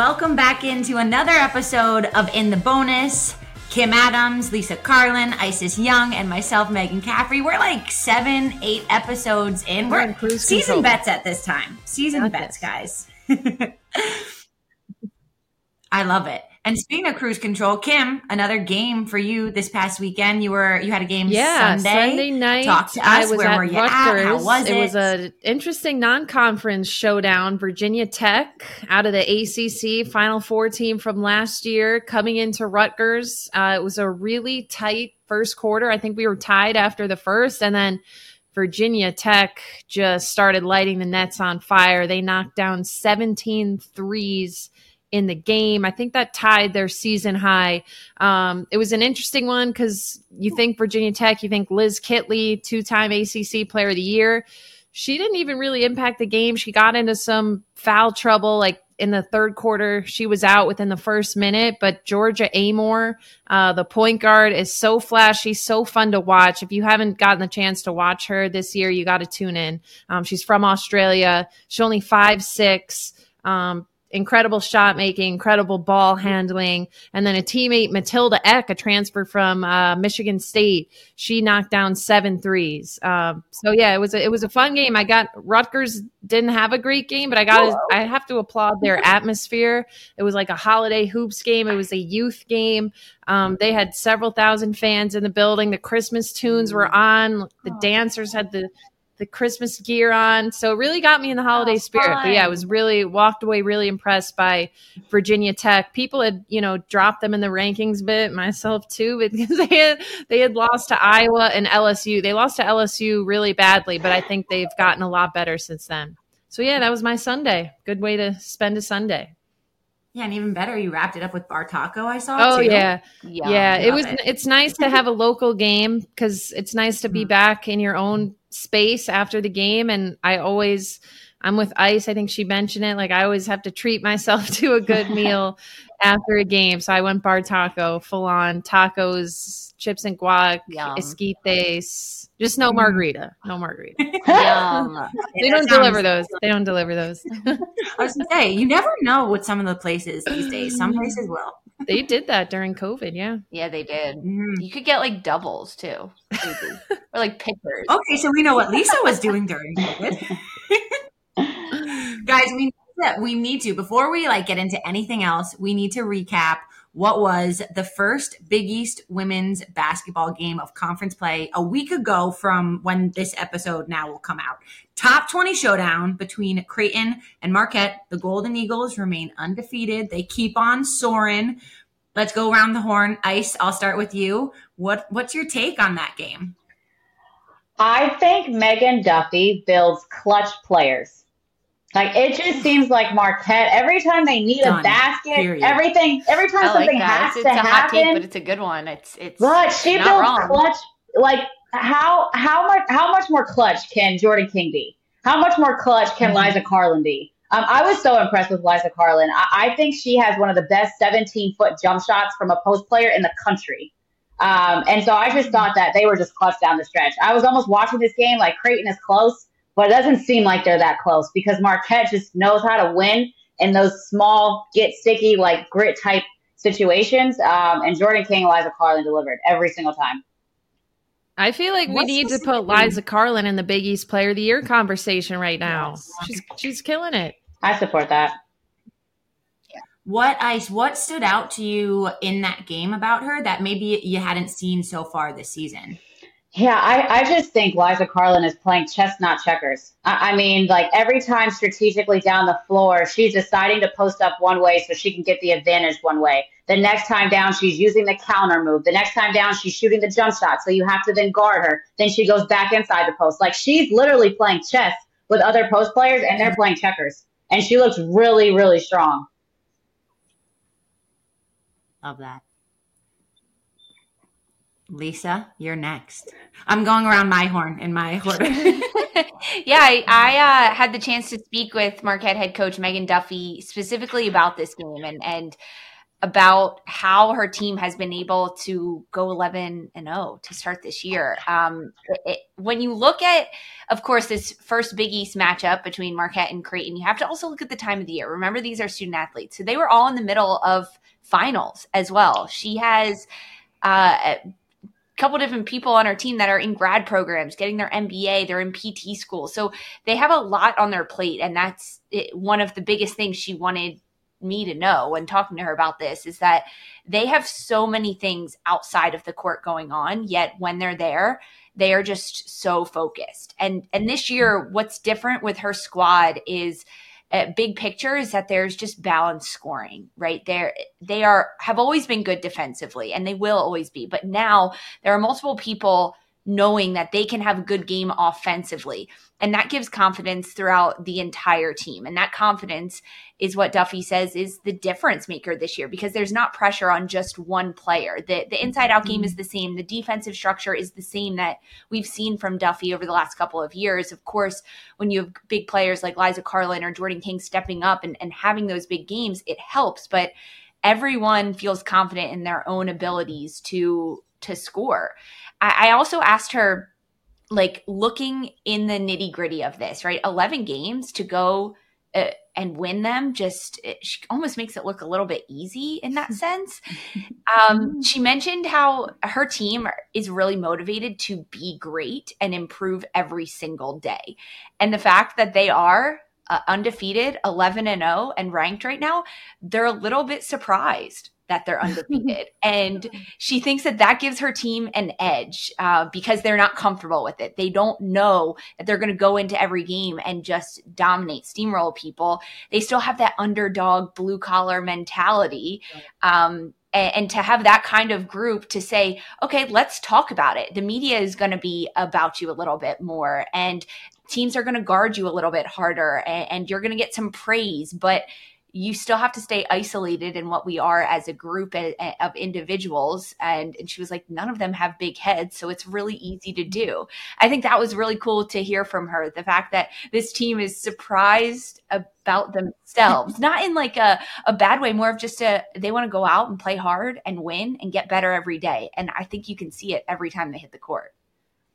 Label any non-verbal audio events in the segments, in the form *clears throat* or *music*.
Welcome back into another episode of In the Bonus. Kim Adams, Lisa Carlin, Isis Young, and myself, Megan Caffrey. We're like seven, eight episodes in. We're, We're in cruise season control. bets at this time. Season bets, this. guys. *laughs* I love it. And speaking of cruise control, Kim, another game for you this past weekend. You were you had a game Yeah, Sunday. night. Talk to I us. was Where at were you Rutgers. at? How was it? It was an interesting non-conference showdown. Virginia Tech out of the ACC Final Four team from last year coming into Rutgers. Uh, it was a really tight first quarter. I think we were tied after the first, and then Virginia Tech just started lighting the nets on fire. They knocked down 17 threes in the game. I think that tied their season high. Um, it was an interesting one because you think Virginia Tech, you think Liz Kitley, two time ACC player of the year. She didn't even really impact the game. She got into some foul trouble like in the third quarter. She was out within the first minute, but Georgia Amoore, uh, the point guard, is so flashy, so fun to watch. If you haven't gotten the chance to watch her this year, you got to tune in. Um, she's from Australia. She's only five six. Um, incredible shot making, incredible ball handling, and then a teammate Matilda Ekh, a transfer from uh, Michigan State, she knocked down seven threes. Um, so yeah, it was a, it was a fun game. I got Rutgers didn't have a great game, but I got I have to applaud their *laughs* atmosphere. It was like a holiday hoops game. It was a youth game. Um, they had several thousand fans in the building. The Christmas tunes were on. The dancers had the the Christmas gear on. So it really got me in the holiday Oh, spirit. But yeah, I was really walked away really impressed by Virginia Tech. People had, you know, dropped them in the rankings a bit, myself too, *laughs* because they had they had lost to Iowa and LSU. They lost to LSU really badly, but I think they've gotten a lot better since then. So yeah, that was my Sunday. Good way to spend a Sunday. Yeah, and even better, you wrapped it up with bar taco. I saw. Oh too. yeah. Yum. yeah it was it. it's nice to have a local game because it's nice to be Mhm. back in your own space after the game and i always i'm with ice i think she mentioned it like i always have to treat myself *laughs* to a good *laughs* meal after a game so i went bar taco full on tacos chips and guac Yum. esquites just no Mm. margarita no margarita *laughs* Yum. they don't sounds- deliver those they don't deliver those *laughs* I was gonna say, you never know what some of the places these days. Some places will. they did that during covid yeah Yeah, they did. Mhm. You could get like doubles too, *laughs* or like pickers. Okay, so we know what Lisa was doing during COVID. Guys, we that we need to before we like get into anything else, we need to recap what was the first Big East women's basketball game of conference play a week ago from when this episode now will come out. Top 20 showdown between Creighton and Marquette. The Golden Eagles remain undefeated. They keep on soaring. Let's go around the horn. Ice, I'll start with you. What what's your take on that game? I think Megan Duffy builds clutch players. Like it just seems like Marquette. Every time they need Done. a basket, Period. everything. Every time like something that. has It's, to it's a hot take, happen, but it's a good one. It's it's but she not builds wrong. clutch. Like how how much how much more clutch can Jordan King be? How much more clutch can Mhm. Liza Karlen be? Um, I was so impressed with Liza Karlen. I, I think she has one of the best 17 foot jump shots from a post player in the country. Um, and so I just thought that they were just clutch down the stretch. I was almost watching this game like Creighton is close, but it doesn't seem like they're that close because Marquette just knows how to win in those small, get sticky, like grit type situations. Um, and Jordan King and Liza Karlen delivered every single time. I feel like we need to put specifically- Liza Karlen in the Big East Player of the Year conversation right now. She's she's killing it. I support that. What ice? What stood out to you in that game about her that maybe you hadn't seen so far this season? Yeah, I, I just think Liza Karlen is playing chess, not checkers. I, I mean, like every time strategically down the floor, she's deciding to post up one way so she can get the advantage one way. The next time down, she's using the counter move. The next time down, she's shooting the jump shot, so you have to then guard her. Then she goes back inside the post. Like she's literally playing chess with other post players, and they're playing checkers. And she looks really, really strong. Love that. Lisa, you're next. I'm going around my horn in my *laughs* order. *laughs* yeah, I, I uh, had the chance to speak with Marquette head coach Megan Duffy specifically about this game, and and about how her team has been able to go 11 and 0 to start this year. Um, it, when you look at, of course, this first Big East matchup between Marquette and Creighton, you have to also look at the time of the year. Remember, these are student athletes. So they were all in the middle of finals as well. She has uh, couple different people on our team that are in grad programs, getting their MBA, they're in PT school. So they have a lot on their plate. And that's it, one of the biggest things she wanted me to know when talking to her about this is that they have so many things outside of the court going on yet when they're there they are just so focused and and this year what's different with her squad is big picture is that there's just balanced scoring right? There they are have always been good defensively and they will always be. But now there are multiple people knowing that they can have a good game offensively. And that gives confidence throughout the entire team. And that confidence is what Duffy says is the difference maker this year because there's not pressure on just one player. The the inside out game is the same. The defensive structure is the same that we've seen from Duffy over the last couple of years. Of course, when you have big players like Liza Karlen or Jordan King stepping up and, and having those big games, it helps. But everyone feels confident in their own abilities to to score. I, I also asked her, like, looking in the nitty gritty of this, right? 11 games to go uh, and win them just she almost makes it look a little bit easy in that *laughs* sense. *laughs* Um, she mentioned how her team is really motivated to be great and improve every single day. And the fact that they are uh, undefeated, 11 and 0 and ranked right now, they're a little bit surprised that they're *laughs* undefeated. and she thinks that that gives her team an edge uh, because they're not comfortable with it. They don't know that they're going to go into every game and just dominate, steamroll people. They still have that underdog, blue collar mentality. Um, and, and, to have that kind of group to say, okay, let's talk about it. The media is going to be about you a little bit more, and teams are going to guard you a little bit harder, and, and you're going to get some praise. But you still have to stay isolated in what we are as a group of individuals. And, and she was like none of them have big heads so it's really easy to do. I think that was really cool to hear from her the fact that this team is surprised about themselves. *laughs* Not in like a, a bad way more of just a they want to go out and play hard and win and get better every day. And i think you can see it every time they hit the court.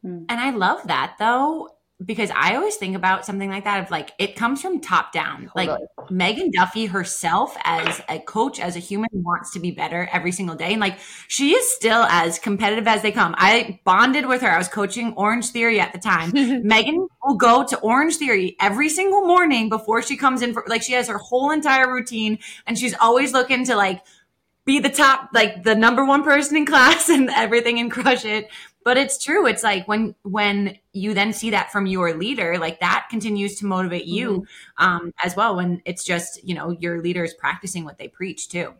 Hmm. And i love that though because I always think about something like that of like it comes from top down. Like Megan Duffy herself as a coach, as a human wants to be better every single day. And like she is still as competitive as they come. I bonded with her. I was coaching Orange Theory at the time. *laughs* Megan will go to Orange Theory every single morning before she comes in for like she has her whole entire routine and she's always looking to like be the top, like the number one person in class *laughs* and everything and crush it but it's true it's like when when you then see that from your leader like that continues to motivate you mm-hmm. um, as well when it's just you know your leaders practicing what they preach too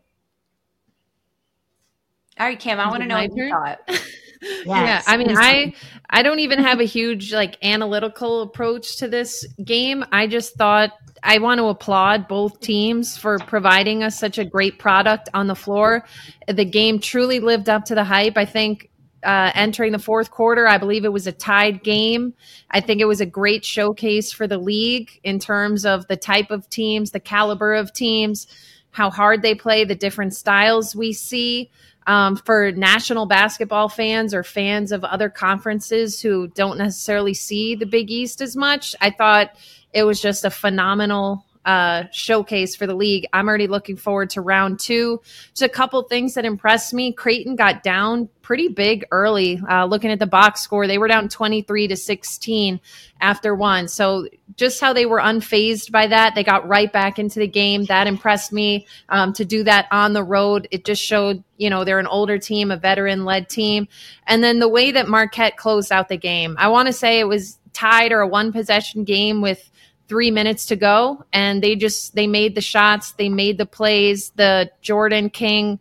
all right kim i want to know what you thought *laughs* yes. yeah i mean i i don't even have a huge like analytical approach to this game i just thought I want to applaud both teams for providing us such a great product on the floor. The game truly lived up to the hype. I think uh, entering the fourth quarter. I believe it was a tied game. I think it was a great showcase for the league in terms of the type of teams, the caliber of teams, how hard they play, the different styles we see. Um, for national basketball fans or fans of other conferences who don't necessarily see the Big East as much, I thought it was just a phenomenal uh, showcase for the league. I'm already looking forward to round two. Just a couple things that impressed me. Creighton got down pretty big early. Uh, looking at the box score, they were down 23 to 16 after one. So just how they were unfazed by that, they got right back into the game. That impressed me. Um, to do that on the road, it just showed you know they're an older team, a veteran-led team, and then the way that Marquette closed out the game. I want to say it was tied or a one possession game with three minutes to go and they just they made the shots they made the plays. The jordan king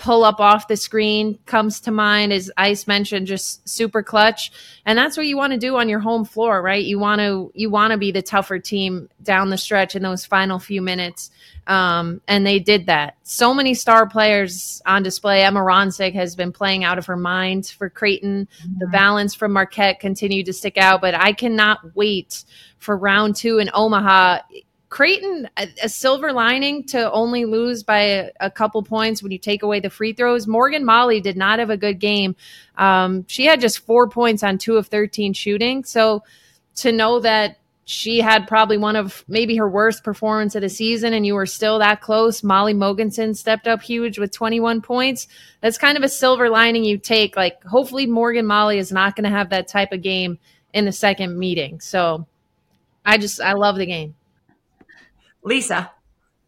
pull up off the screen comes to mind as ice mentioned just super clutch. And that's what you want to do on your home floor right? You want to you want to be the tougher team down the stretch in those final few minutes. Um, and they did that. So many star players on display. Emma Ronsiek has been playing out of her mind for creighton. The mm-hmm. balance from marquette continued to stick out but i cannot wait for round two in Omaha, Creighton, a, a, silver lining to only lose by a, a, couple points when you take away the free throws. Morgan Maly did not have a good game. Um, she had just four points on two of 13 shooting. So to know that she had probably one of maybe her worst performance of the season and you were still that close. Molly Mogensen stepped up huge with 21 points. That's kind of a silver lining you take. Like, hopefully, Morgan Maly is not going to have that type of game in the second meeting. So I just, I love the game. Lisa.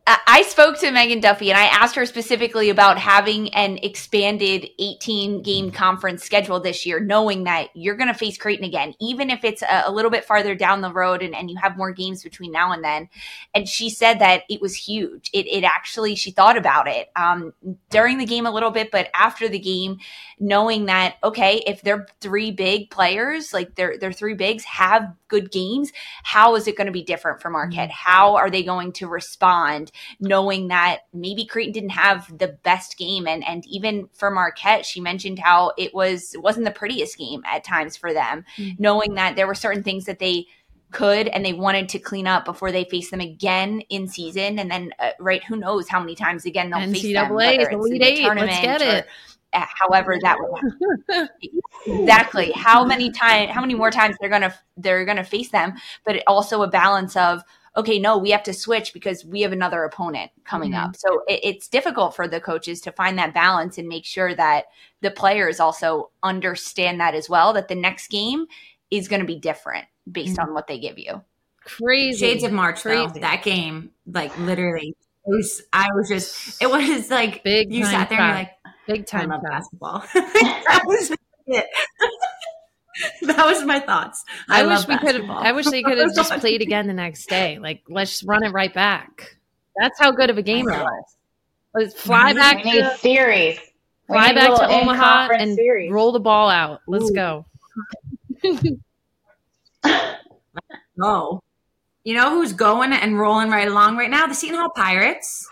I spoke to Megan Duffy and I asked her specifically about having an expanded 18 game conference schedule this year, knowing that you're going to face Creighton again, even if it's a, a, little bit farther down the road and, and you have more games between now and then. And she said that it was huge. It, it actually, she thought about it um, during the game a little bit, but after the game, knowing that, okay, if they're three big players, like they're, they're three bigs, have good games, how is it going to be different for Marquette? Mm-hmm. How are they going to respond? Knowing that maybe Creighton didn't have the best game. And, and even for Marquette, she mentioned how it was, it wasn't the prettiest game at times for them, mm-hmm. knowing that there were certain things that they could and they wanted to clean up before they face them again in season. And then, uh, right, who knows how many times again they'll NCAA, face them, whether it's Elite Eight, let's get it. Uh, however that would *laughs* exactly how many times how many more times they're gonna they're gonna face them but also a balance of okay, no, we have to switch because we have another opponent coming mm-hmm. up. So it, it's difficult for the coaches to find that balance and make sure that the players also understand that as well, that the next game is going to be different based mm-hmm. on what they give you. Crazy. Shades of March, though. That game, like literally, it was, I was just, it was like, big you sat there and you're like, big time I love basketball. *laughs* that was it. *laughs* *laughs* that was my thoughts. I, I wish we could have. I wish they could have *laughs* just played again the next day. Like, let's run it right back. That's how good of a game it was. Let's fly back we to series. Fly back to Omaha and series. roll the ball out. Let's Ooh. go. *laughs* oh, you know who's going and rolling right along right now? The Seton Hall Pirates.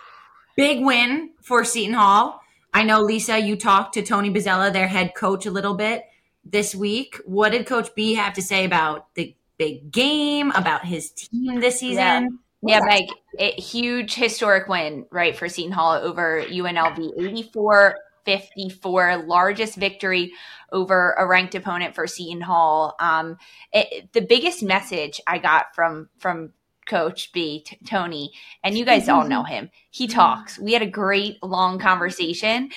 Big win for Seton Hall. I know, Lisa, you talked to Tony Bozzella, their head coach, a little bit this week. What did Coach B have to say about the big game, about his team this season? Yeah, yeah a huge historic win, right, for Seton Hall over UNLV 84 54, largest victory over a ranked opponent for Seton Hall. Um, it, the biggest message I got from from Coach B, t- Tony, and you guys all know him. He talks. We had a great long conversation,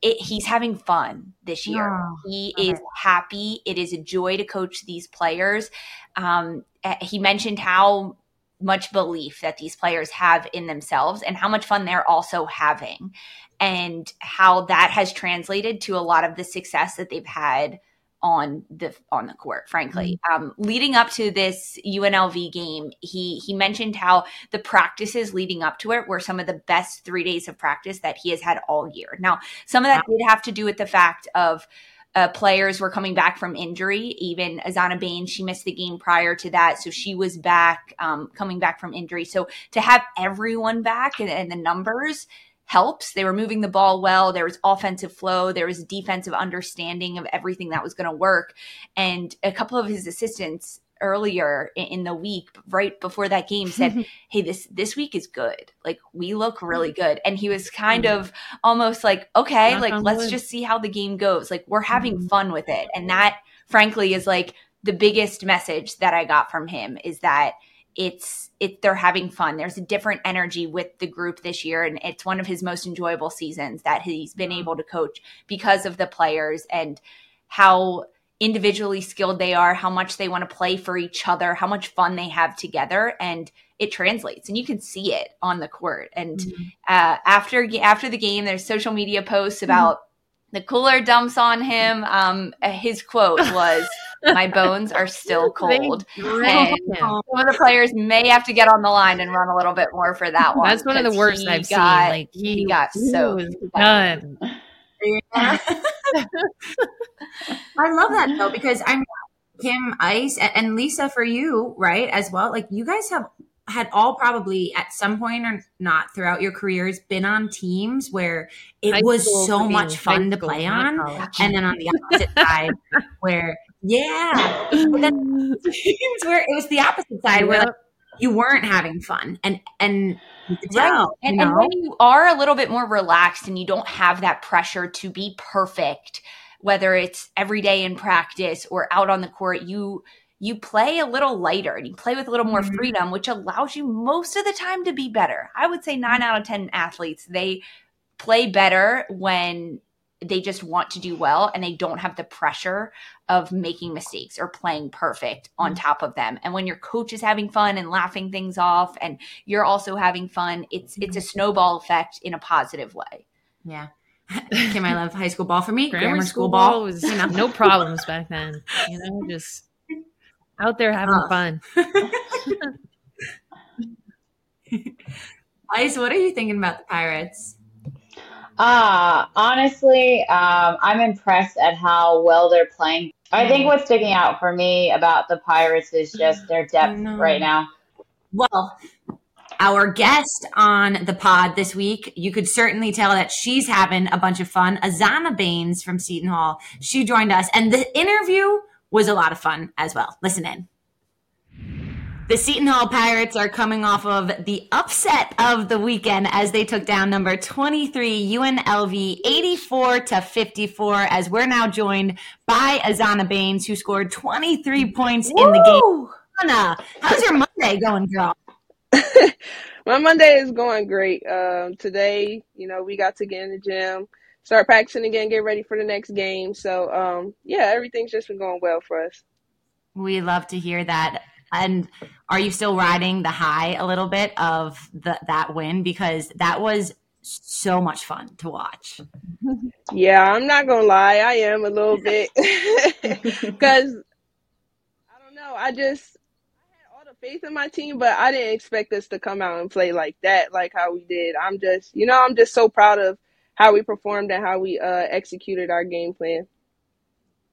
it, he's having fun this year. Oh, he okay. is happy. It is a joy to coach these players. Um, eh, he mentioned how much belief that these players have in themselves and how much fun they're also having and how that has translated to a lot of the success that they've had on the on the court frankly mm-hmm. um, leading up to this UNLV game he he mentioned how the practices leading up to it were some of the best 3 days of practice that he has had all year now some of that did have to do with the fact of uh, players were coming back from injury. Even Azana Baines, she missed the game prior to that, so she was back, um, coming back from injury. So to have everyone back and, and the numbers helps. They were moving the ball well. There was offensive flow. There was defensive understanding of everything that was going to work. And a couple of his assistants earlier in the week right before that game said *laughs* hey this this week is good like we look really good and he was kind mm-hmm. of almost like okay like let's just see how the game goes like we're having mm-hmm. fun with it and that frankly is like the biggest message that i got from him is that it's it they're having fun. There's a different energy with the group this year, and it's one of his most enjoyable seasons that he's been able to coach because of the players and how individually skilled they are, how much they want to play for each other, how much fun they have together, and it translates, and you can see it on the court. And mm-hmm. uh, after after the game, there's social media posts mm-hmm. about mm-hmm. the cooler dumps on him. Um, his quote *laughs* was my bones are still *laughs* cold. And some of the players may have to get on the line and run a little bit more for that one. That's one of the worst I've got, seen. Like he, he got so done. *laughs* I love that though because I'm Kim Ice and Lisa for you, right? As well. Like you guys have had all probably at some point or not throughout your careers been on teams where it high was so much fun to play on. And then on the opposite side where yeah. But then *laughs* teams where it was the opposite side where like, you weren't having fun, and and right. and, and when you are a little bit more relaxed and you don't have that pressure to be perfect, whether it's every day in practice or out on the court, you you play a little lighter and you play with a little more mm-hmm. freedom, which allows you most of the time to be better. I would say nine out of 10 athletes, they play better when they just want to do well and they don't have the pressure of making mistakes or playing perfect on mm-hmm. top of them. And when your coach is having fun and laughing things off and you're also having fun, it's it's a mm-hmm. snowball effect in a positive way. Yeah. *laughs* Kim, I love high school ball for me. Grammar, Grammar school, school ball was you know, no problems back then. You know, *laughs* just out there having fun. *laughs* Ice, what are you thinking about the Pirates? Uh, honestly, um, I'm impressed at how well they're playing. I think what's sticking out for me about the Pirates is just their depth right now. Well, our guest on the pod this week, you could certainly tell that she's having a bunch of fun. Azana Baines from Seton Hall, she joined us, and the interview was a lot of fun as well. Listen in. The Seton Hall Pirates are coming off of the upset of the weekend as they took down number 23 UNLV 84 to 54 as we're now joined by Azana Baines who scored 23 points Woo! in the game. Azana, how's your Monday going, girl? *laughs* My Monday is going great. Um, today, you know, we got to get in the gym, start practicing again, get ready for the next game. So, um, yeah, everything's just been going well for us. We love to hear that. And are you still riding the high a little bit of the, that win? Because that was so much fun to watch. Yeah, I'm not gonna lie, I am a little bit *laughs* because I don't know. I just I had all the faith in my team, but I didn't expect us to come out and play like that, like how we did. I'm just, you know, I'm just so proud of how we performed and how we uh, executed our game plan.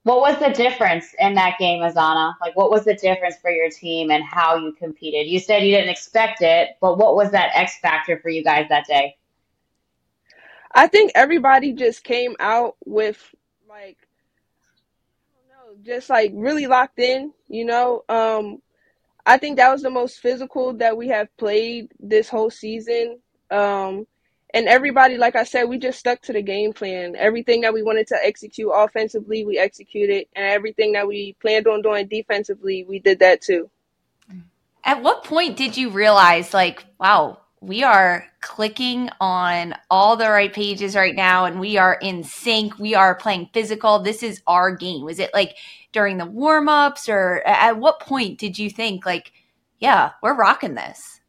What was the difference in that game, Azana? Like, what was the difference for your team and how you competed? You said you didn't expect it, but what was that X factor for you guys that day? I think everybody just came out with like, I don't know, just like really locked in. You know, um, I think that was the most physical that we have played this whole season. Um, and everybody, like I said, we just stuck to the game plan. Everything that we wanted to execute offensively, we executed, and everything that we planned on doing defensively, we did that too. At what point did you realize, like, wow, we are clicking on all the right pages right now, and we are in sync. We are playing physical. This is our game. Was it like during the warm ups, or at what point did you think, like, yeah, we're rocking this?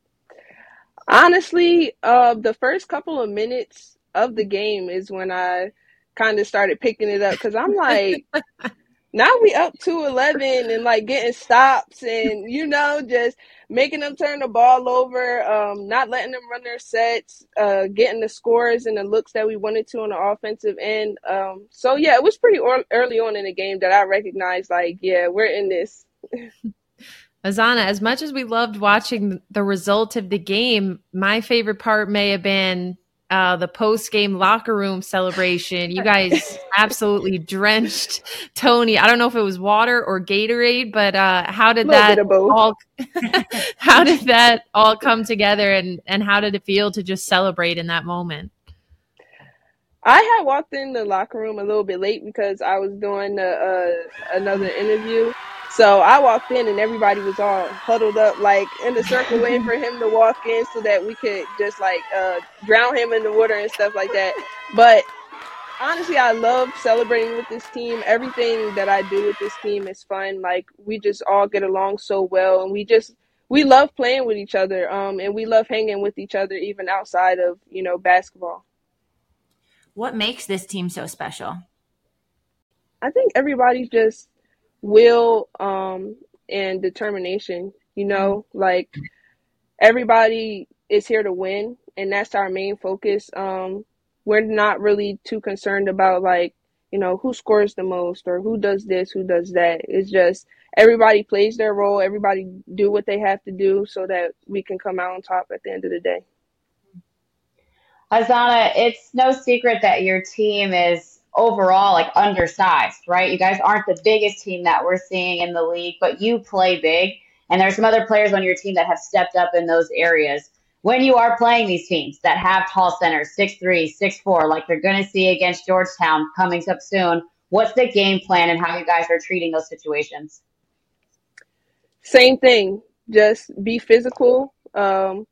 Honestly, uh, the first couple of minutes of the game is when I kind of started picking it up because I'm like, *laughs* now we up to 11 and like getting stops and, you know, just making them turn the ball over, um, not letting them run their sets, uh, getting the scores and the looks that we wanted to on the offensive end. Um, so, yeah, it was pretty or- early on in the game that I recognized, like, yeah, we're in this. *laughs* Azana, as much as we loved watching the result of the game, my favorite part may have been uh, the post game locker room celebration. You guys *laughs* absolutely drenched Tony. I don't know if it was water or Gatorade, but uh, how did that all? *laughs* *laughs* how did that all come together, and and how did it feel to just celebrate in that moment? I had walked in the locker room a little bit late because I was doing a, uh, another interview. So I walked in and everybody was all huddled up, like in the circle, waiting for him to walk in so that we could just like uh, drown him in the water and stuff like that. But honestly, I love celebrating with this team. Everything that I do with this team is fun. Like we just all get along so well, and we just we love playing with each other. Um, and we love hanging with each other even outside of you know basketball. What makes this team so special? I think everybody's just will um, and determination. You know, like everybody is here to win, and that's our main focus. Um, we're not really too concerned about like you know who scores the most or who does this, who does that. It's just everybody plays their role. Everybody do what they have to do so that we can come out on top at the end of the day. Azana, it's no secret that your team is overall like undersized, right? You guys aren't the biggest team that we're seeing in the league, but you play big. And there's some other players on your team that have stepped up in those areas. When you are playing these teams that have tall centers, six three, six four, like they're going to see against Georgetown coming up soon, what's the game plan and how you guys are treating those situations? Same thing. Just be physical. Um,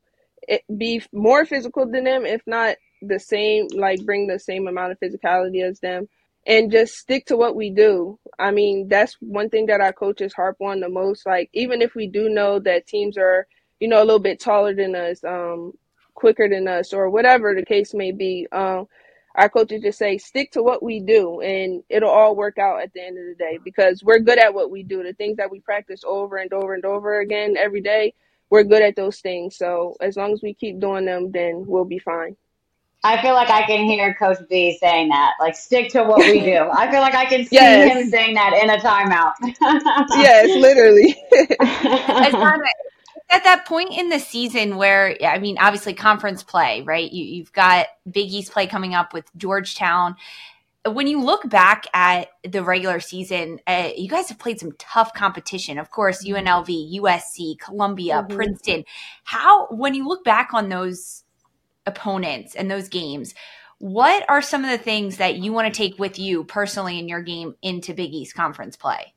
it, be more physical than them, if not the same. Like bring the same amount of physicality as them and just stick to what we do. I mean, that's one thing that our coaches harp on the most. Like, even if we do know that teams are, you know, a little bit taller than us, um, quicker than us, or whatever the case may be, um, our coaches just say, stick to what we do, and it'll all work out at the end of the day because we're good at what we do. The things that we practice over and over and over again every day, we're good at those things. So, as long as we keep doing them, then we'll be fine. I feel like I can hear Coach B saying that. Like, stick to what we do. I feel like I can see *laughs* yes. him saying that in a timeout. *laughs* yes, literally. at that point in the season where, I mean, obviously conference play, right? You, you've got Big East play coming up with Georgetown. When you look back at the regular season, uh, you guys have played some tough competition. Of course, mm-hmm. UNLV, USC, Columbia, mm-hmm. Princeton. How, when you look back on those opponents and those games, what are some of the things that you want to take with you personally in your game into Big East Conference play?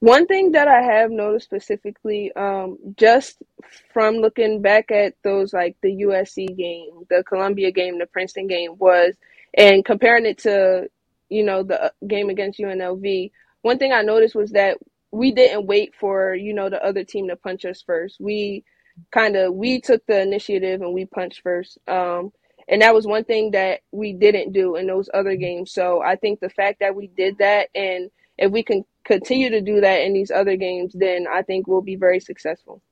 One thing that I have noticed specifically, um, just from looking back at those like the USC game, the Columbia game, the Princeton game was, and comparing it to, you know, the uh, game against UNLV, one thing I noticed was that we didn't wait for, you know, the other team to punch us first. We kind of we took the initiative and we punched first. Um, and that was one thing that we didn't do in those other games. So I think the fact that we did that, and if we can continue to do that in these other games, then I think we'll be very successful.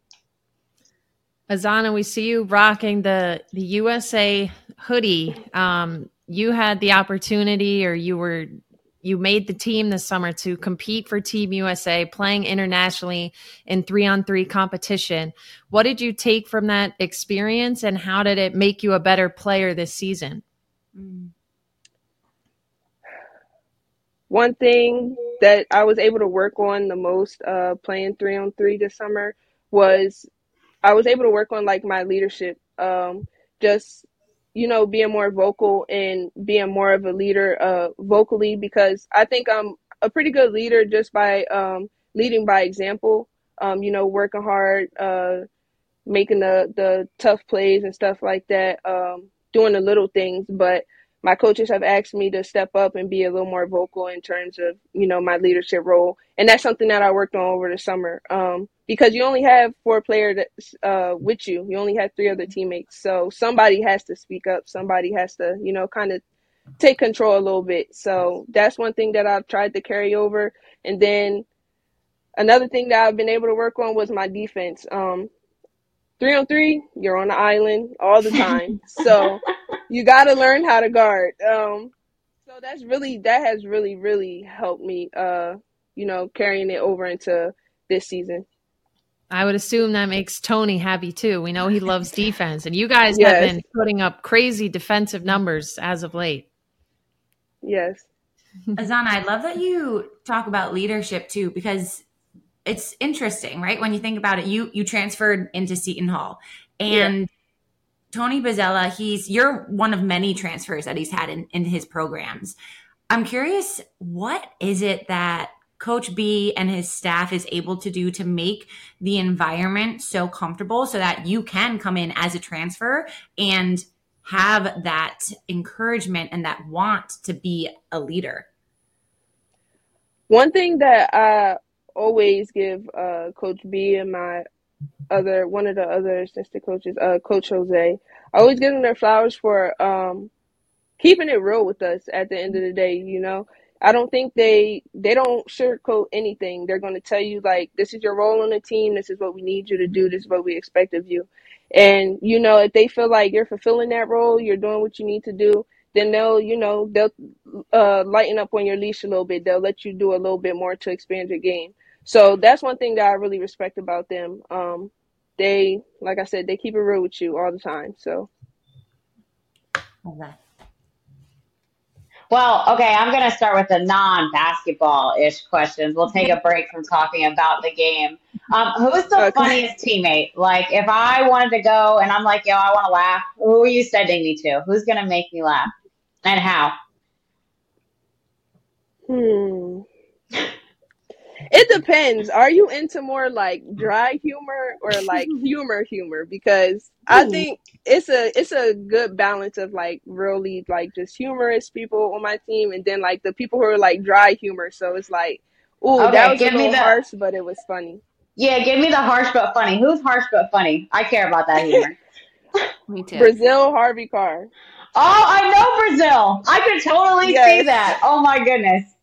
Azana, we see you rocking the the USA hoodie. Um, you had the opportunity, or you were you made the team this summer to compete for Team USA, playing internationally in three on three competition. What did you take from that experience and how did it make you a better player this season? One thing that I was able to work on the most uh, playing three on three this summer was I was able to work on like my leadership. Um, just you know, being more vocal and being more of a leader uh, vocally because I think I'm a pretty good leader just by um, leading by example. Um, you know, working hard, uh, making the the tough plays and stuff like that, um, doing the little things. But my coaches have asked me to step up and be a little more vocal in terms of you know my leadership role, and that's something that I worked on over the summer. Um, because you only have four players uh, with you. You only have three other teammates. So somebody has to speak up. Somebody has to, you know, kind of take control a little bit. So that's one thing that I've tried to carry over. And then another thing that I've been able to work on was my defense. Um, three on three, you're on the island all the *laughs* time. so you got to learn how to guard. Um, so that's really, that has really, really helped me, uh, you know, carrying it over into this season. I would assume that makes Tony happy too. We know he loves *laughs* defense, and you guys yes. have been putting up crazy defensive numbers as of late. Yes. Azana, I love that you talk about leadership too, because it's interesting, right? When you think about it, you you transferred into Seton Hall, and yeah. Tony Bozzella, he's you're one of many transfers that he's had in, in his programs. I'm curious, what is it that Coach B and his staff is able to do to make the environment so comfortable so that you can come in as a transfer and have that encouragement and that want to be a leader? One thing that I always give uh, Coach B and my other one of the other assistant coaches, uh, Coach Jose, I always give them their flowers for um, keeping it real with us at the end of the day. You know, I don't think they they don't sugarcoat anything. They're going to tell you like this is your role on the team. This is what we need you to do. This is what we expect of you. And you know, if they feel like you're fulfilling that role, you're doing what you need to do, then they'll you know they'll uh, lighten up on your leash a little bit. They'll let you do a little bit more to expand your game. So that's one thing that I really respect about them. Um, they, like I said, they keep it real with you all the time. So. Well, Well, okay, I'm going to start with the non basketball ish questions. We'll take a break from talking about the game. Um, who's the Okay. funniest teammate? Like, if I wanted to go and I'm like, yo, I want to laugh, who are you sending me to? Who's going to make me laugh? And how? Hmm. It depends. Are you into more like dry humor or like *laughs* humor humor? Because I think it's a it's a good balance of like really like just humorous people on my team and then like the people who are like dry humor. So it's like, ooh, Okay, that was a give me little the- harsh, but it was funny. Yeah, give me the harsh but funny. Who's harsh but funny? I care about that humor. *laughs* Me too. Brazil Harvey Carr. Oh, I know Brazil. I could totally see that. Oh my goodness.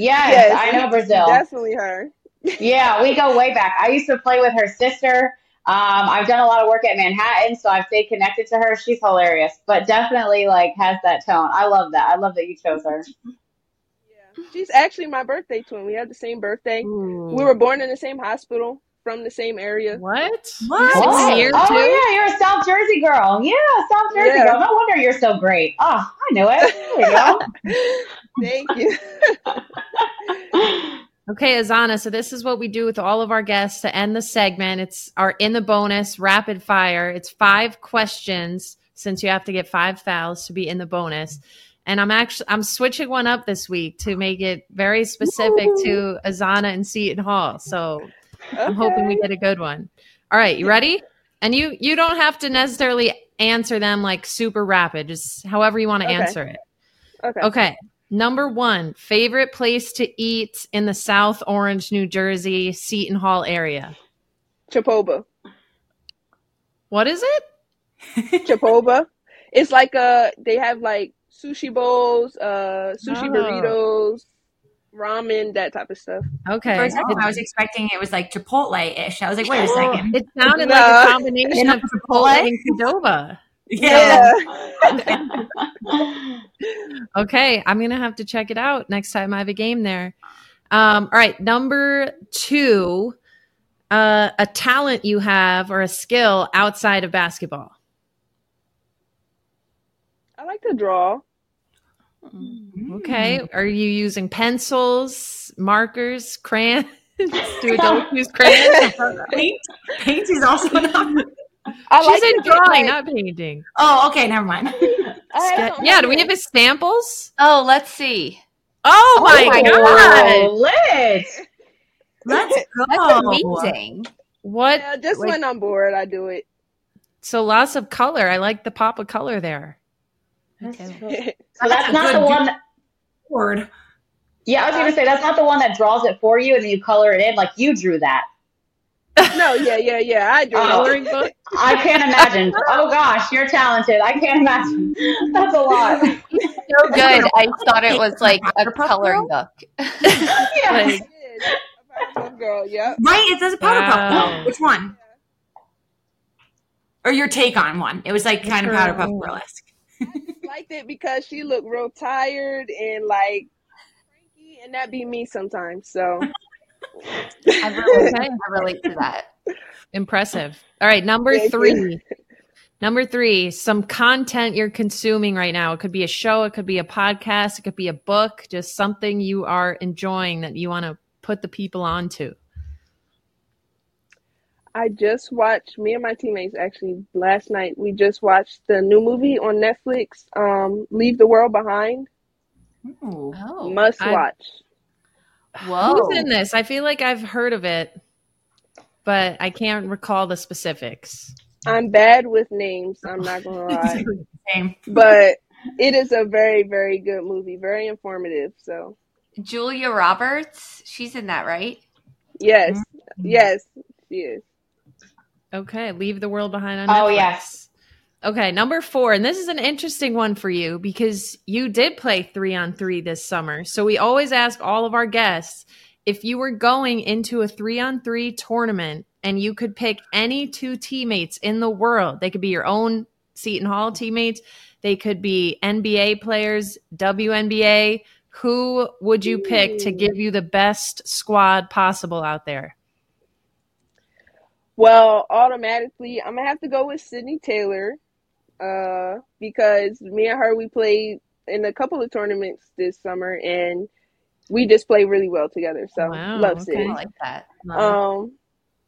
Yes, Yes, I know Brazil. Definitely her. *laughs* Yeah, we go way back. I used to play with her sister. Um, I've done a lot of work at Manhattan, so I've stayed connected to her. She's hilarious, but definitely like has that tone. I love that. I love that you chose her. Yeah. She's actually my birthday twin. We have the same birthday. We were born in the same hospital from the same area. What? What? Oh, year, oh too? yeah, you're a South Jersey girl. Yeah, South Jersey Yeah. girl. No wonder you're so great. Oh, I knew it. There you *laughs* Thank you. *laughs* Okay, Azana. So this is what we do with all of our guests to end the segment. It's our in the bonus rapid fire. It's five questions since you have to get five fouls to be in the bonus. And I'm actually I'm switching one up this week to make it very specific to Azana and Seton Hall. So I'm hoping we get a good one. All right, you ready? And you you don't have to necessarily answer them like super rapid, just however you want to Okay. answer it. Okay. Okay. Number one, favorite place to eat in the South Orange, New Jersey, Seton Hall area. Chipoba. What is it? *laughs* Chipoba. It's like a they have like sushi bowls, uh sushi Oh. burritos, ramen, that type of stuff. Okay. For a second, I was expecting it was like Chipotle-ish. I was like, wait a second. It sounded No. like a *laughs* combination of *laughs* Chipotle Chipotle? and Qdoba. Yeah. *laughs* Okay, I'm gonna have to check it out next time I have a game there. Um, all right, number two, uh, a talent you have or a skill outside of basketball. I like to draw. Okay, Mm. are you using pencils, markers, crayons? *laughs* Do adults use crayons? *laughs* Paint, paint is also not. I She's like in drawing, not painting. Oh, okay, never mind. *laughs* I *laughs* Yeah, do we have his samples? Oh, let's see. Oh my oh my god! Oh, lit. *laughs* Let's go. That's amazing. What? Yeah, just like- when I'm bored, I do it. So lots of color. I like the pop of color there. Okay. So that's not the one. That, Word. yeah, I was gonna say that's not the one that draws it for you and then you color it in. Like you drew that. No, yeah, yeah, yeah. I do. Oh. it. Coloring book. I can't imagine. Oh gosh, you're talented. I can't imagine. That's a lot. So good. I thought it was like a coloring book. *laughs* Yeah. Like, Powerpuff Girl, yep. Right? It says a powder puff. Wow. Oh, which one? Or your take on one? It was like kind of powder puff Sure. burlesque. liked it because she looked real tired and like cranky, and that be me sometimes. So *laughs* I relate, I relate to that. Impressive. All right, number Thank you. three. Number three, some content you're consuming right now. It could be a show, it could be a podcast, it could be a book, just something you are enjoying that you want to put the people onto. I just watched. Me and my teammates actually last night. We just watched the new movie on Netflix. Um, Leave the World Behind. Ooh. Oh, Must I- watch. Whoa. Who's in this? I feel like I've heard of it, but I can't recall the specifics. I'm bad with names. I'm not gonna *laughs* lie, Same. but it is a very, very good movie. Very informative. So Julia Roberts? She's in that, right? yes, Mm-hmm. yes, she is. Okay, leave the world behind on Oh, yes. Okay, number four, and this is an interesting one for you because you did play three on three this summer. So we always ask all of our guests if you were going into a three on three tournament and you could pick any two teammates in the world, they could be your own Seton Hall teammates, they could be NBA players, WNBA. Who would you pick to give you the best squad possible out there? Well, automatically, I'm gonna have to go with Sydney Taylor, uh, because me and her we played in a couple of tournaments this summer, and we just play really well together. So Wow, love okay. I like that. Um,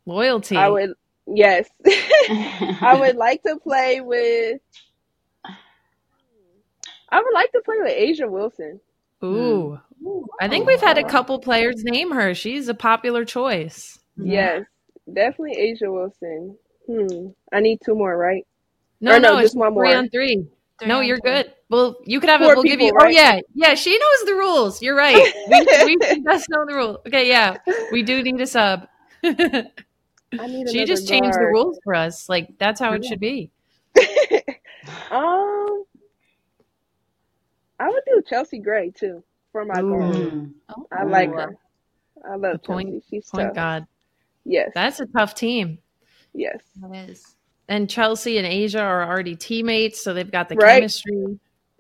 Loyalty. I would yes, *laughs* *laughs* I would like to play with. I would like to play with A'ja Wilson. Ooh. I think we've had a couple players name her. She's a popular choice. Yes, definitely A'ja Wilson. Hmm. I need two more, right? No, Or no, no, just it's one three more. on three. Three no, on you're three. good. Well, you could have it. We'll give you. people, Oh yeah, yeah. She knows the rules. You're right. *laughs* We, we she does know the rule. Okay, yeah. We do need a sub. she I need another just changed the rules for us. Like that's how it should be. *laughs* Um, I would do Chelsea Gray too for my Ooh. guard. Oh, I like ooh. her. I love Point- Chelsea. She's Point tough. God, Yes, that's a tough team. yes. It is. And Chelsea and A'ja are already teammates, so they've got the Right. chemistry.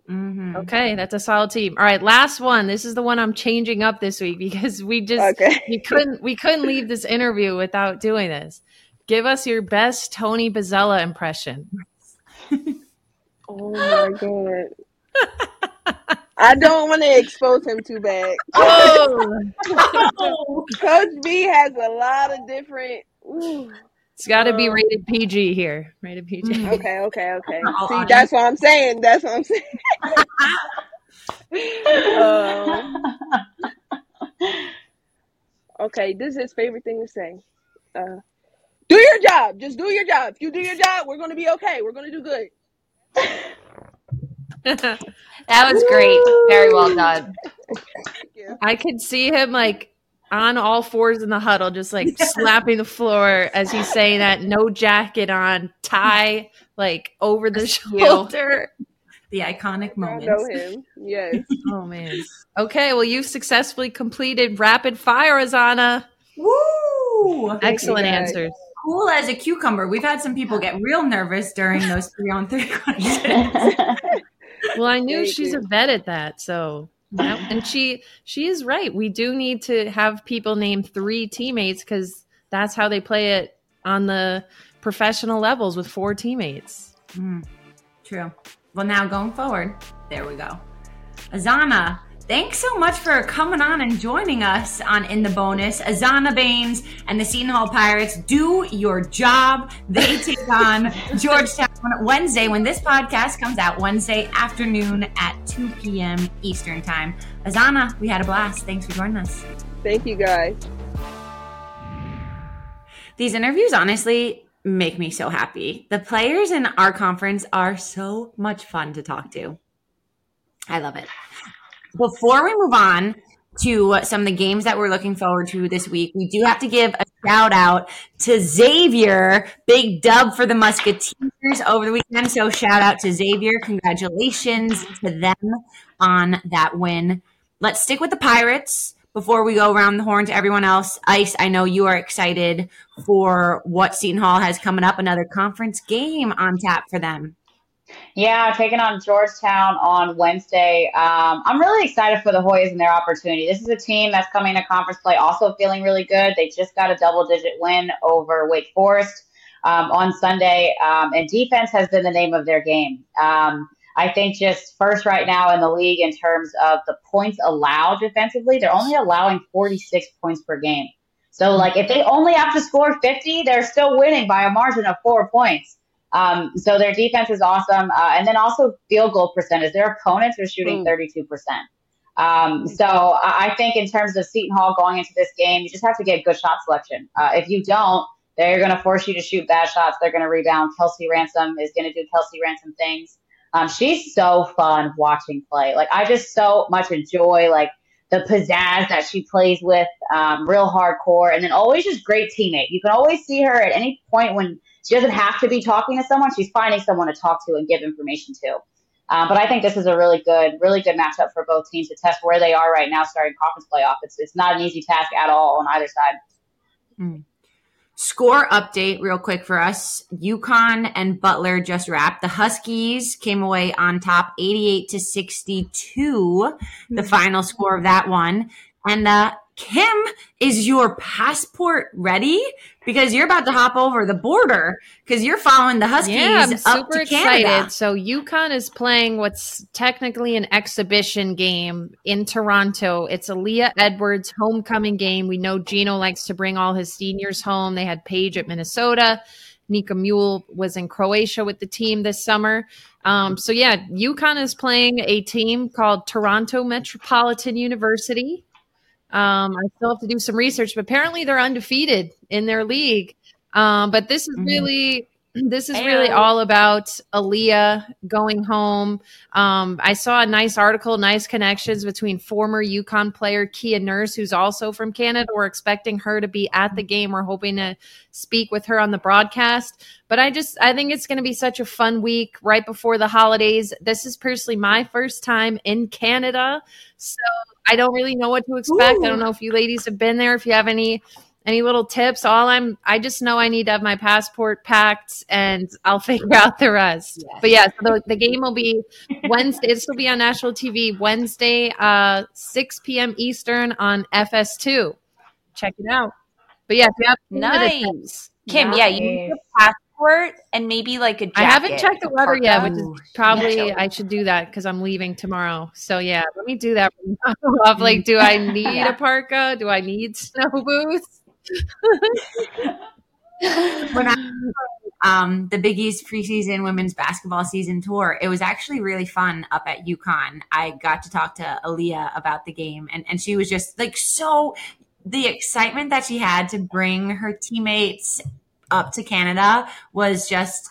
Mhm. Okay, that's a solid team. All right, last one. This is the one I'm changing up this week *laughs* because we just Okay. we couldn't we couldn't leave this interview without doing this. Give us your best Tony Bozzella impression. Oh my god. I don't want to expose him too bad. *laughs* Oh, *laughs* Coach B has a lot of different. Ooh. It's got to be Um, rated PG here. Rated PG. *laughs* Okay, okay, okay. Oh, See, audience. that's what I'm saying. That's what I'm saying. um, okay, this is his favorite thing to say. Uh, do your job. Just do your job. If you do your job, we're going to be okay. We're going to do good. *laughs* That was great. Very well done. *laughs* Thank you. I could see him like on all fours in the huddle, just like *laughs* slapping the floor as he's saying that. No jacket on, tie like over the shoulder. The iconic moment. know him. Yes. *laughs* Oh man. Okay, well you've successfully completed rapid fire, Azana. Woo! Excellent answers. Cool as a cucumber. We've had some people get real nervous during those three on three *laughs* questions. Well, I knew Thank she's you. a vet at that, so and she she is right. We do need to have people name three teammates because that's how they play it on the professional levels with four teammates. Mm, true. Well, now going forward, there we go. Azana, thanks so much for coming on and joining us on In the Bonus. Azana Baines and the Seton Hall Pirates do your job. They take *laughs* on Georgetown Wednesday when this podcast comes out Wednesday afternoon at 2 p.m. Eastern Time. Azana, we had a blast. Thanks for joining us. Thank you, guys. These interviews honestly make me so happy. The players in our conference are so much fun to talk to. I love it. Before we move on to some of the games that we're looking forward to this week, we do have to give a shout out to Xavier. Big dub for the Musketeers over the weekend. So shout out to Xavier. Congratulations to them on that win. Let's stick with the Pirates before we go around the horn to everyone else. Ice, I know you are excited for what Seton Hall has coming up. Another conference game on tap for them. Yeah, taking on Georgetown on Wednesday. Um, I'm really excited for the Hoyas and their opportunity. This is a team that's coming to conference play also feeling really good. They just got a double digit win over Wake Forest um, on Sunday, um, and defense has been the name of their game. Um, I think just first right now in the league in terms of the points allowed defensively, they're only allowing 46 points per game. So, like, if they only have to score 50, they're still winning by a margin of four points. Um, so their defense is awesome. Uh, and then also field goal percentage. Their opponents are shooting Ooh. 32%. Um, so I I think in terms of Seton Hall going into this game, you just have to get good shot selection. Uh, if you don't, they're going to force you to shoot bad shots. They're going to rebound. Kelsey Ransom is going to do Kelsey Ransom things. Um, she's so fun watching play. Like I just so much enjoy like the pizzazz that she plays with, um, real hardcore, and then always just great teammate. You can always see her at any point when she doesn't have to be talking to someone; she's finding someone to talk to and give information to. Um, but I think this is a really good, really good matchup for both teams to test where they are right now, starting conference playoff. It's it's not an easy task at all on either side. Score update, real quick for us. UConn and Butler just wrapped. The Huskies came away on top, eighty-eight to sixty-two. The final score of that one, and the Kim, is your passport ready? Because you're about to hop over the border because you're following the Huskies. Yeah, I'm up super to excited. Canada. So UConn is playing what's technically an exhibition game in Toronto. It's Aaliyah Edwards' homecoming game. We know Gino likes to bring all his seniors home. They had Paige at Minnesota. Nika Mühl was in Croatia with the team this summer. Um, so yeah, UConn is playing a team called Toronto Metropolitan University. Um, I still have to do some research, but apparently they're undefeated in their league. Um, but this is Mhm. really *clears throat* this is really all about Aaliyah going home. Um, I saw a nice article, nice connections between former UConn player Kia Nurse, who's also from Canada. We're expecting her to be at the game. We're hoping to speak with her on the broadcast. But I just I think it's going to be such a fun week right before the holidays. This is personally my first time in Canada, so I don't really know what to expect. I don't know if you ladies have been there. If you have any any little tips, all I'm I just know I need to have my passport packed, and I'll *laughs* figure out the rest. Yes. But yeah, so the, the game will be Wednesday. This will be on national TV Wednesday, uh, 6 p.m. Eastern on FS2. Check it out. But yeah, if you have Nice. Kim, yeah, you need Nice. a passport and maybe like a jacket. I haven't checked the weather yet, parka. which is probably chilly. I should do that because I'm leaving tomorrow. So yeah, let me do that. *laughs* Of like, do I *laughs* need Yeah. a parka? Do I need snow boots? *laughs* when I um, the Big East preseason women's basketball season tour, it was actually really fun up at UConn. I got to talk to Aaliyah about the game, and, and she was just like so the excitement that she had to bring her teammates up to Canada was just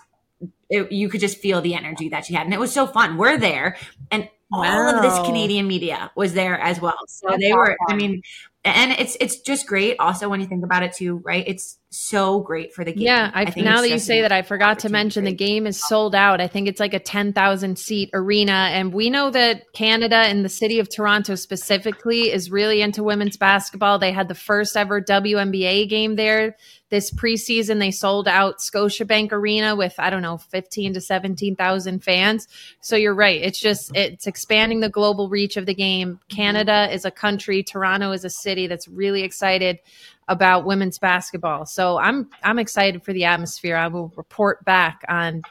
it, you could just feel the energy that she had, and it was so fun. We're there, and all of this Canadian media was there as well. So That's they were. I mean, and it's it's just great. Also, when you think about it too, right? It's so great for the game. Yeah, I, think now that you say that, I forgot to mention the game is sold out. I think it's like a 10,000 seat arena. And we know that Canada and the city of Toronto specifically is really into women's basketball. They had the first ever WNBA game there this preseason. They sold out Scotiabank Arena with, I don't know, 15 to 17,000 fans. So you're right. It's just, it's expanding the global reach of the game. Mm-hmm. Canada is a country, Toronto is a city that's really excited about women's basketball. So I'm I'm excited for the atmosphere. I will report back on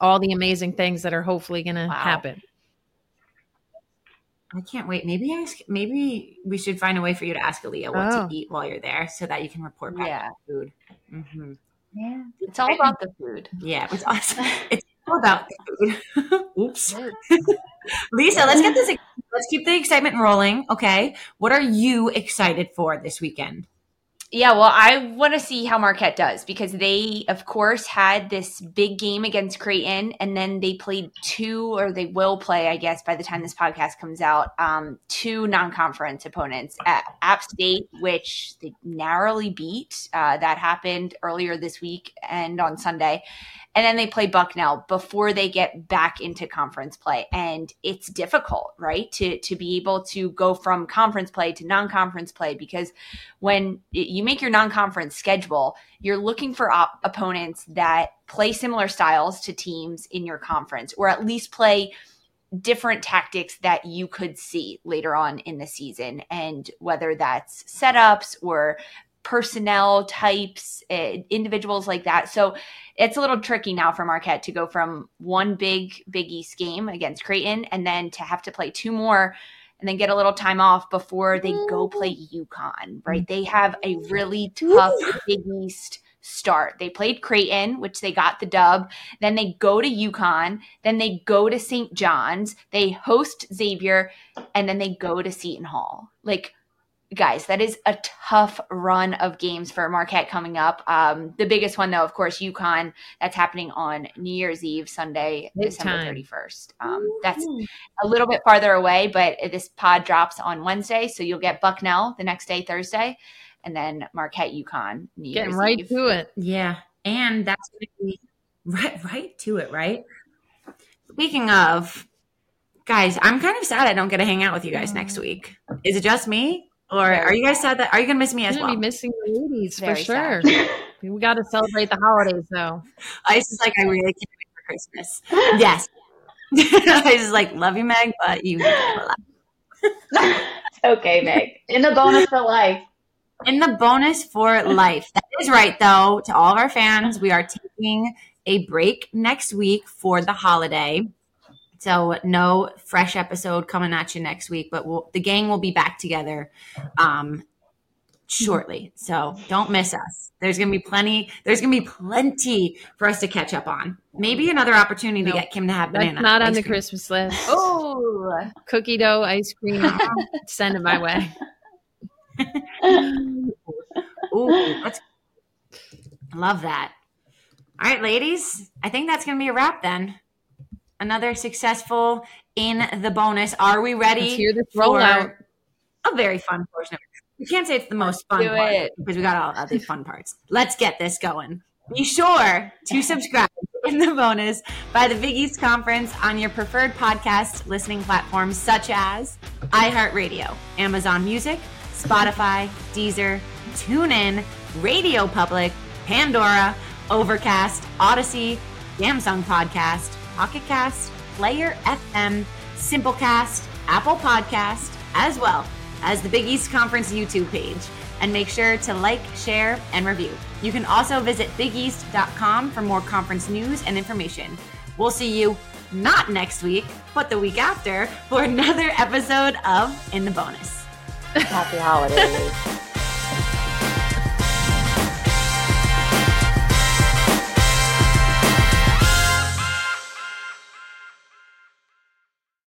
all the amazing things that are hopefully going to Wow. happen. I can't wait. Maybe ask. Maybe we should find a way for you to ask Aaliyah what Oh. to eat while you're there, so that you can report back Yeah. food. hmm Yeah, it's all about the food. Yeah, it's awesome. *laughs* It's all about the food. *laughs* Oops, *laughs* Lisa. Let's get this. Let's keep the excitement rolling. Okay, what are you excited for this weekend? Yeah, well, I want to see how Marquette does because they, of course, had this big game against Creighton, and then they played two, or they will play, I guess, by the time this podcast comes out, um, two non-conference opponents at App State, which they narrowly beat. Uh, that happened earlier this week and on Sunday, and then they play Bucknell before they get back into conference play, and it's difficult, right, to to be able to go from conference play to non-conference play because when you make your non-conference schedule, you're looking for op- opponents that play similar styles to teams in your conference, or at least play different tactics that you could see later on in the season, and whether that's setups or personnel types, uh, individuals like that. So it's a little tricky now for Marquette to go from one big Big East game against Creighton and then to have to play two more and then get a little time off before they go play UConn, right? They have a really tough Big East start. They played Creighton, which they got the dub. Then they go to UConn. Then they go to St. John's. They host Xavier, and then they go to Seton Hall. Like, guys, that is a tough run of games for Marquette coming up. Um, the biggest one, though, of course, UConn. That's happening on New Year's Eve, Sunday, December thirty first. Um, that's a little bit farther away, but this pod drops on Wednesday, so you'll get Bucknell the next day, Thursday, and then Marquette, UConn, New Getting Year's right Eve. to it. Yeah, and that's going to be right, right to it. Right. Speaking of, guys, I'm kind of sad I don't get to hang out with you guys next week. Is it just me, or Very are you guys sad that are you going to miss me as You're gonna well? be missing the ladies for sure. *laughs* we got to celebrate the holidays though. *laughs* Ice is like, I really can't wait for Christmas. *laughs* yes. I is like, love you, Meg, but you. okay, Meg. In the bonus for life. In the bonus for life. That is right, though, to all of our fans. We are taking a break next week for the holiday. So no fresh episode coming at you next week, but we'll, the gang will be back together um, shortly. So don't miss us. There's gonna be plenty. There's gonna be plenty for us to catch up on. Maybe another opportunity to get Kim to have That's banana. not on the cream. Christmas list. *laughs* Oh, Cookie dough, ice cream. *laughs* Send it my way. Ooh, let's. I love that. All right, ladies. I think that's gonna be a wrap then. Another successful in the bonus. Are we ready? Let's hear this for rollout. A very fun portion of it. We can't say it's the most fun part it. because we got all other fun parts. Let's get this going. Be sure to subscribe *laughs* in the bonus by the Big East Conference on your preferred podcast listening platforms such as iHeartRadio, Amazon Music, Spotify, Deezer, TuneIn, Radio Public, Pandora, Overcast, Odyssey, Samsung Podcast, Pocket Cast, Player FM, Simplecast, Apple Podcast, as well as the Big East Conference YouTube page. And make sure to like, share, and review. You can also visit bigeast.com for more conference news and information. We'll see you not next week, but the week after for *laughs* another episode of In the Bonus. Happy holidays. *laughs*